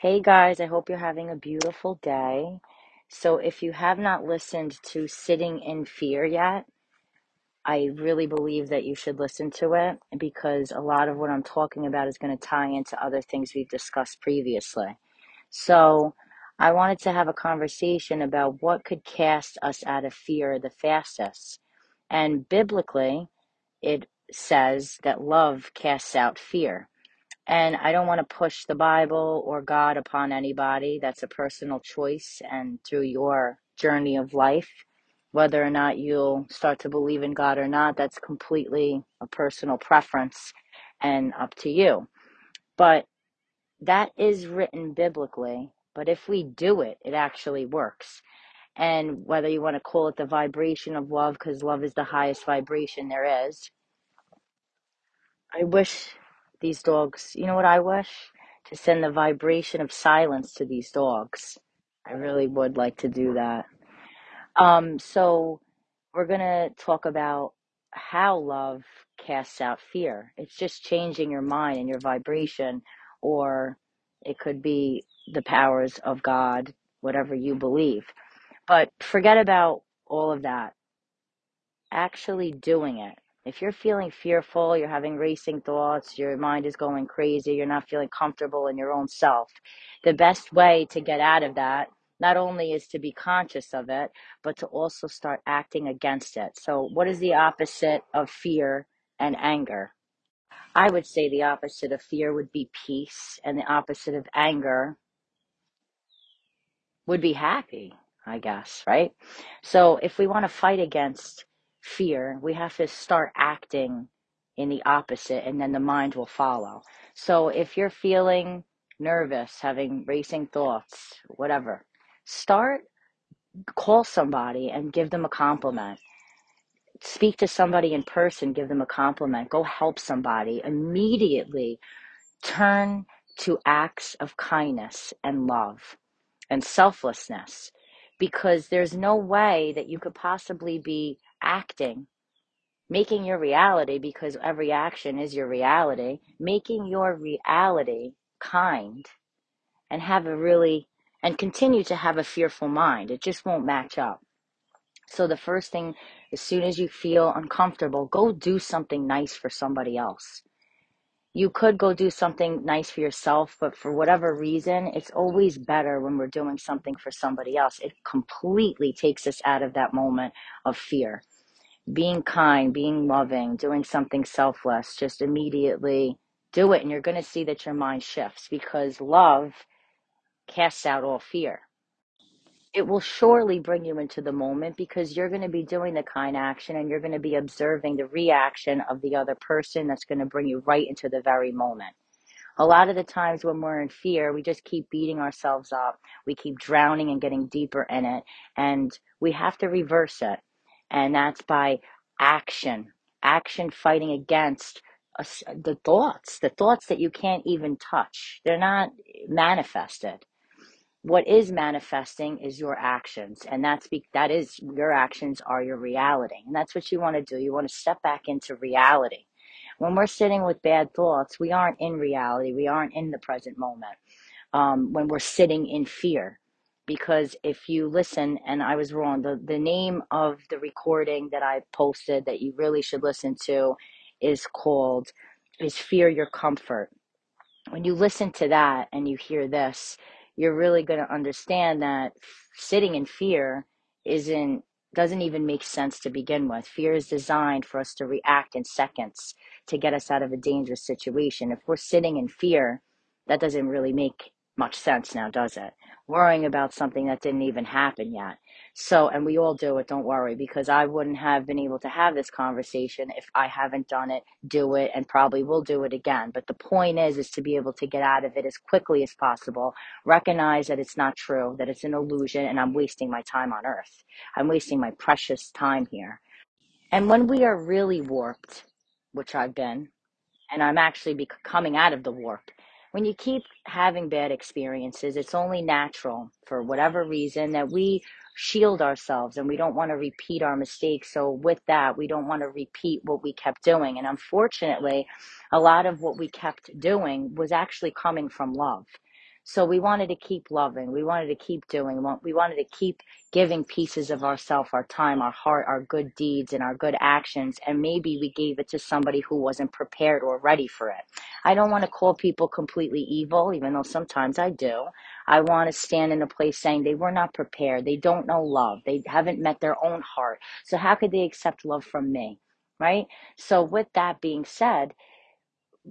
Hey guys, I hope you're having a beautiful day. So, if you have not listened to Sitting in Fear yet, I really believe that you should listen to it because a lot of what I'm talking about is going to tie into other things we've discussed previously. So, I wanted to have a conversation about what could cast us out of fear the fastest. And biblically, it says that love casts out fear. And I don't want to push the Bible or God upon anybody. That's a personal choice. And through your journey of life, whether or not you'll start to believe in God or not, that's completely a personal preference and up to you. But that is written biblically. But if we do it, it actually works. And whether you want to call it the vibration of love, because love is the highest vibration there is, I wish these dogs, you know what I wish? To send the vibration of silence to these dogs. I really would like to do that. Um, so we're going to talk about how love casts out fear. It's just changing your mind and your vibration, or it could be the powers of God, whatever you believe. But forget about all of that actually doing it. If you're feeling fearful, you're having racing thoughts, your mind is going crazy, you're not feeling comfortable in your own self, the best way to get out of that not only is to be conscious of it, but to also start acting against it. So, what is the opposite of fear and anger? I would say the opposite of fear would be peace, and the opposite of anger would be happy, I guess, right? So if we want to fight against fear, we have to start acting in the opposite and then the mind will follow. So if you're feeling nervous, having racing thoughts, whatever, start call somebody and give them a compliment. Speak to somebody in person, give them a compliment. Go help somebody. Immediately turn to acts of kindness and love and selflessness because there's no way that you could possibly be acting, making your reality, because every action is your reality, making your reality kind and have a really, and continue to have a fearful mind. It just won't match up. So the first thing, as soon as you feel uncomfortable, go do something nice for somebody else you could go do something nice for yourself, but for whatever reason, it's always better when we're doing something for somebody else. It completely takes us out of that moment of fear. Being kind, being loving, doing something selfless, just immediately do it, and you're going to see that your mind shifts because love casts out all fear. It will surely bring you into the moment because you're going to be doing the kind action and you're going to be observing the reaction of the other person that's going to bring you right into the very moment. A lot of the times when we're in fear, we just keep beating ourselves up. We keep drowning and getting deeper in it. And we have to reverse it. And that's by action, action fighting against us, the thoughts, the thoughts that you can't even touch. They're not manifested. What is manifesting is your actions. And that's be, that is your actions are your reality. And that's what you want to do. You want to step back into reality when we're sitting with bad thoughts, we aren't in reality. We aren't in the present moment. Um, when we're sitting in fear, because if you listen, and I was wrong, the, the name of the recording that I posted that you really should listen to is called Is Fear Your Comfort? When you listen to that and you hear this, you're really going to understand that sitting in fear isn't doesn't even make sense to begin with. Fear is designed for us to react in seconds to get us out of a dangerous situation. If we're sitting in fear, that doesn't really make much sense now, does it? Worrying about something that didn't even happen yet. So, and we all do it, don't worry, because I wouldn't have been able to have this conversation if I haven't done it, do it, and probably will do it again. But the point is, is to be able to get out of it as quickly as possible, recognize that it's not true, that it's an illusion, and I'm wasting my time on earth. I'm wasting my precious time here. And when we are really warped, which I've been, and I'm actually be coming out of the warp. When you keep having bad experiences, it's only natural for whatever reason that we shield ourselves and we don't want to repeat our mistakes. So, with that, we don't want to repeat what we kept doing. And unfortunately, a lot of what we kept doing was actually coming from love. So we wanted to keep loving. We wanted to keep doing. We wanted to keep giving pieces of ourself, our time, our heart, our good deeds, and our good actions. And maybe we gave it to somebody who wasn't prepared or ready for it. I don't want to call people completely evil, even though sometimes I do. I want to stand in a place saying they were not prepared. They don't know love. They haven't met their own heart. So how could they accept love from me? Right? So with that being said,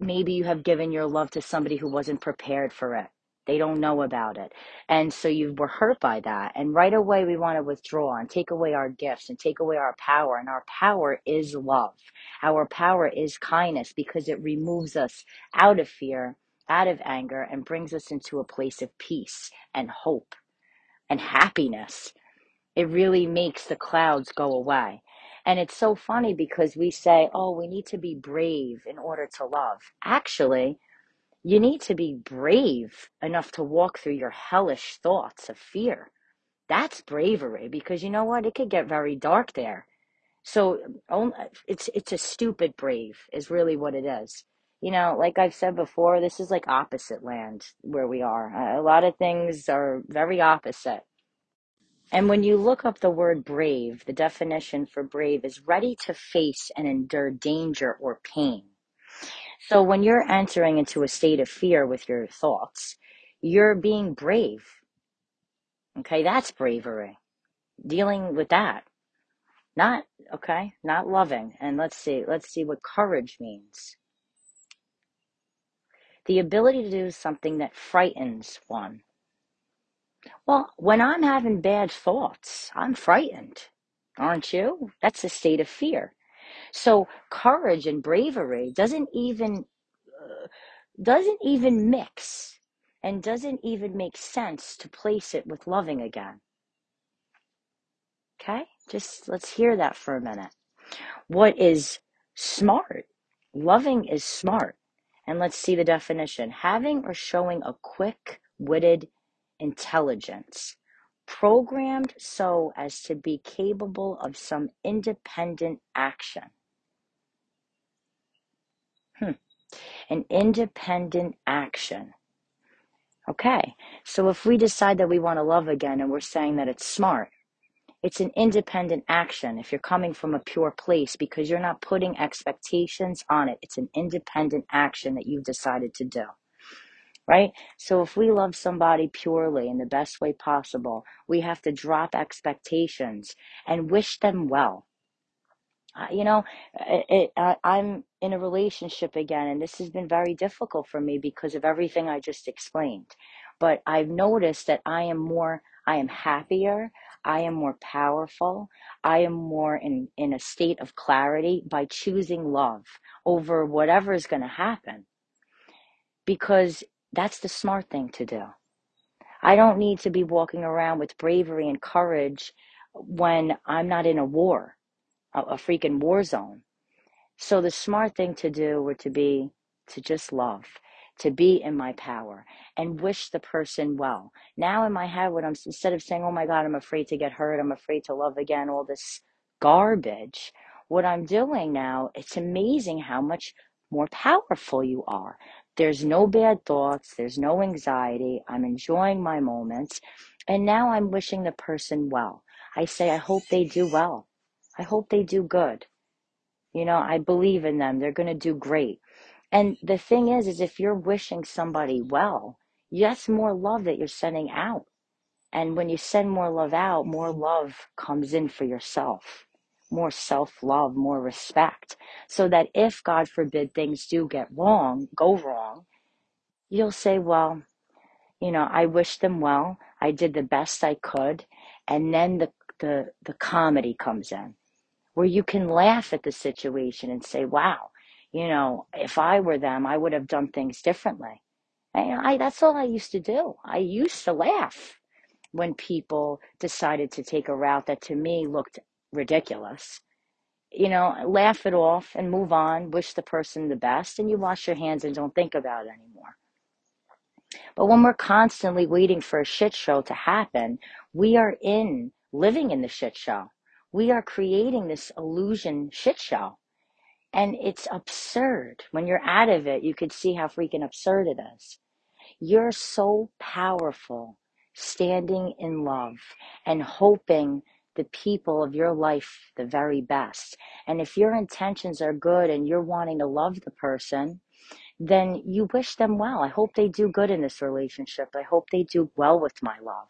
maybe you have given your love to somebody who wasn't prepared for it. They don't know about it. And so you were hurt by that. And right away, we want to withdraw and take away our gifts and take away our power. And our power is love. Our power is kindness because it removes us out of fear, out of anger, and brings us into a place of peace and hope and happiness. It really makes the clouds go away. And it's so funny because we say, oh, we need to be brave in order to love. Actually, you need to be brave enough to walk through your hellish thoughts of fear. That's bravery because you know what? It could get very dark there. So um, uh, it's it's a stupid brave is really what it is. You know, like I've said before, this is like opposite land where we are. A lot of things are very opposite. And when you look up the word brave, the definition for brave is ready to face and endure danger or pain. So when you're entering into a state of fear with your thoughts, you're being brave. Okay, that's bravery. Dealing with that. Not, okay, not loving. And let's see, let's see what courage means. The ability to do something that frightens one. Well, when I'm having bad thoughts, I'm frightened. Aren't you? That's a state of fear. So courage and bravery doesn't even uh, doesn't even mix and doesn't even make sense to place it with loving again. Okay? Just let's hear that for a minute. What is smart? Loving is smart. And let's see the definition. Having or showing a quick-witted intelligence, programmed so as to be capable of some independent action. Hmm. An independent action. Okay, so if we decide that we want to love again and we're saying that it's smart, it's an independent action if you're coming from a pure place because you're not putting expectations on it. It's an independent action that you've decided to do. Right? So if we love somebody purely in the best way possible, we have to drop expectations and wish them well uh, you know, it, it, uh, I'm in a relationship again, and this has been very difficult for me because of everything I just explained. But I've noticed that I am more, I am happier, I am more powerful, I am more in, in a state of clarity by choosing love over whatever is going to happen. Because that's the smart thing to do. I don't need to be walking around with bravery and courage when I'm not in a war a, a freaking war zone. So the smart thing to do were to be to just love, to be in my power and wish the person well. Now in my head, when I'm instead of saying, "Oh my God, I'm afraid to get hurt, I'm afraid to love again," all this garbage. What I'm doing now, it's amazing how much more powerful you are. There's no bad thoughts, there's no anxiety. I'm enjoying my moments. And now I'm wishing the person well. I say, I hope they do well. I hope they do good. You know, I believe in them. They're going to do great. And the thing is, is if you're wishing somebody well, that's more love that you're sending out. And when you send more love out, more love comes in for yourself, more self love, more respect. So that if, God forbid, things do get wrong, go wrong, you'll say, well, you know, I wish them well. I did the best I could. And then the, the, the comedy comes in where you can laugh at the situation and say, wow, you know, if I were them, I would have done things differently. And I, that's all I used to do. I used to laugh when people decided to take a route that to me looked ridiculous. You know, laugh it off and move on, wish the person the best, and you wash your hands and don't think about it anymore. But when we're constantly waiting for a shit show to happen, we are in living in the shit show we are creating this illusion shit show. And it's absurd. When you're out of it, you could see how freaking absurd it is. You're so powerful standing in love and hoping the people of your life the very best. And if your intentions are good and you're wanting to love the person, then you wish them well. I hope they do good in this relationship. I hope they do well with my love.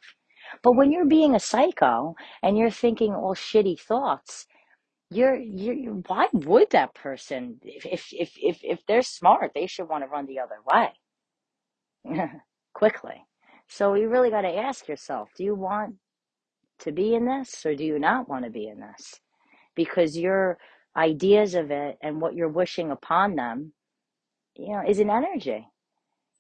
But when you're being a psycho and you're thinking all shitty thoughts, you're you're why would that person if if if if they're smart, they should want to run the other way quickly. So you really got to ask yourself, do you want to be in this or do you not want to be in this? Because your ideas of it and what you're wishing upon them, you know, is an energy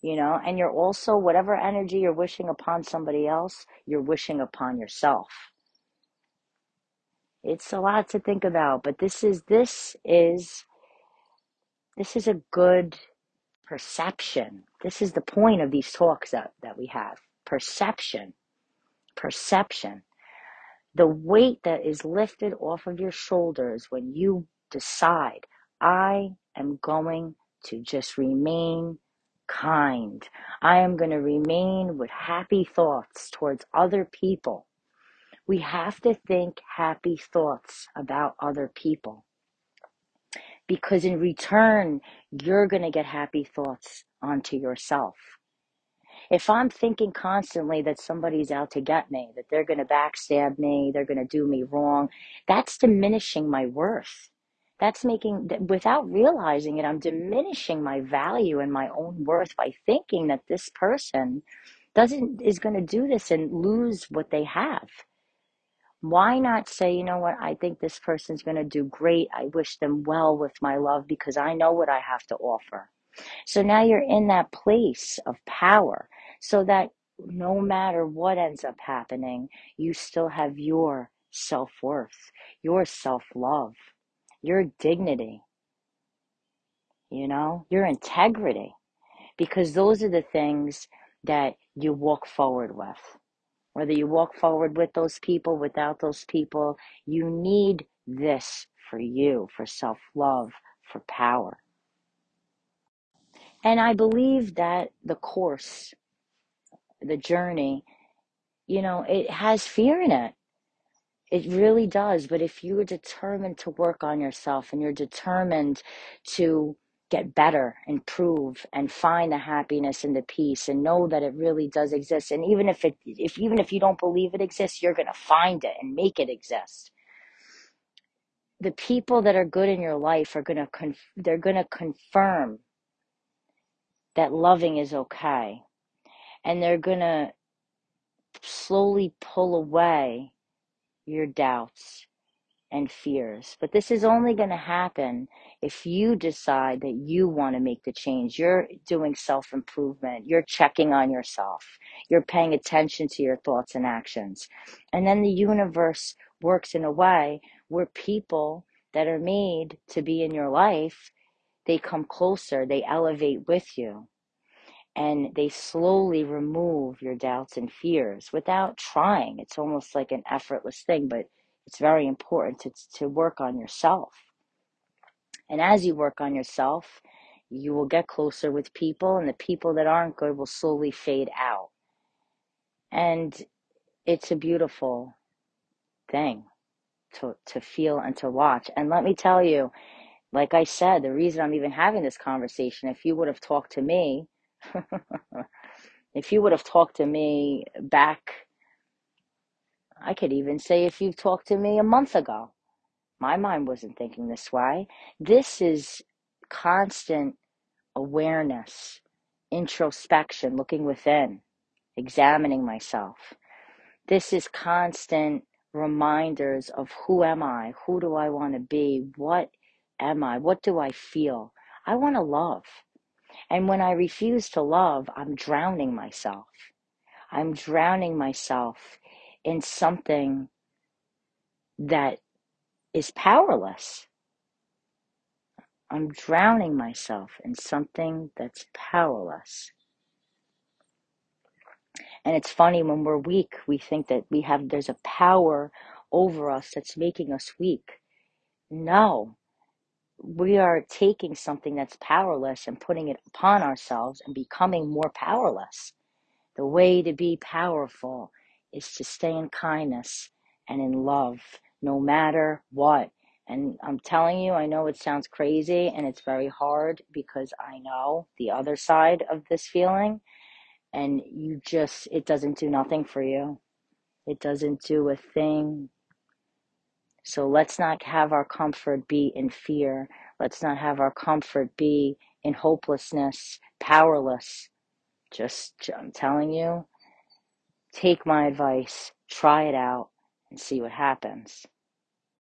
you know, and you're also, whatever energy you're wishing upon somebody else, you're wishing upon yourself. It's a lot to think about, but this is, this is, this is a good perception. This is the point of these talks that, that we have. Perception. Perception. The weight that is lifted off of your shoulders when you decide, I am going to just remain kind. I am going to remain with happy thoughts towards other people. We have to think happy thoughts about other people because in return, you're going to get happy thoughts onto yourself. If I'm thinking constantly that somebody's out to get me, that they're going to backstab me, they're going to do me wrong, that's diminishing my worth. That's making without realizing it i'm diminishing my value and my own worth by thinking that this person doesn't is going to do this and lose what they have. Why not say you know what? I think this person's going to do great. I wish them well with my love because i know what i have to offer. So now you're in that place of power so that no matter what ends up happening you still have your self-worth your self-love your dignity, you know, your integrity, because those are the things that you walk forward with. Whether you walk forward with those people, without those people, you need this for you, for self love, for power. And I believe that the course, the journey, you know, it has fear in it. It really does. But if you're determined to work on yourself and you're determined to get better, improve, and find the happiness and the peace and know that it really does exist. And even if it if even if you don't believe it exists, you're gonna find it and make it exist. The people that are good in your life are gonna conf- they're gonna confirm that loving is okay. And they're gonna slowly pull away your doubts and fears. But this is only going to happen if you decide that you want to make the change. You're doing self improvement. You're checking on yourself. You're paying attention to your thoughts and actions. And then the universe works in a way where people that are made to be in your life, they come closer, they elevate with you and they slowly remove your doubts and fears without trying. It's almost like an effortless thing, but it's very important to, to work on yourself. And as you work on yourself, you will get closer with people, and the people that aren't good will slowly fade out. And it's a beautiful thing to, to feel and to watch. And let me tell you, like I said, the reason I'm even having this conversation, if you would have talked to me if you would have talked to me back, I could even say if you've talked to me a month ago, my mind wasn't thinking this way. This is constant awareness, introspection, looking within, examining myself. This is constant reminders of who am I? Who do I want to be? What am I? What do I feel? I want to love. And when I refuse to love, I'm drowning myself. I'm drowning myself in something that is powerless. I'm drowning myself in something that's powerless. And it's funny when we're weak, we think that we have, there's a power over us that's making us weak. No, we are taking something that's powerless and putting it upon ourselves and becoming more powerless. The way to be powerful is to stay in kindness and in love, no matter what. And I'm telling you, I know it sounds crazy and it's very hard because I know the other side of this feeling. And you just, it doesn't do nothing for you. It doesn't do a thing. So let's not have our comfort be in fear. Let's not have our comfort be in hopelessness, powerless. Just, I'm telling you, take my advice, try it out, and see what happens.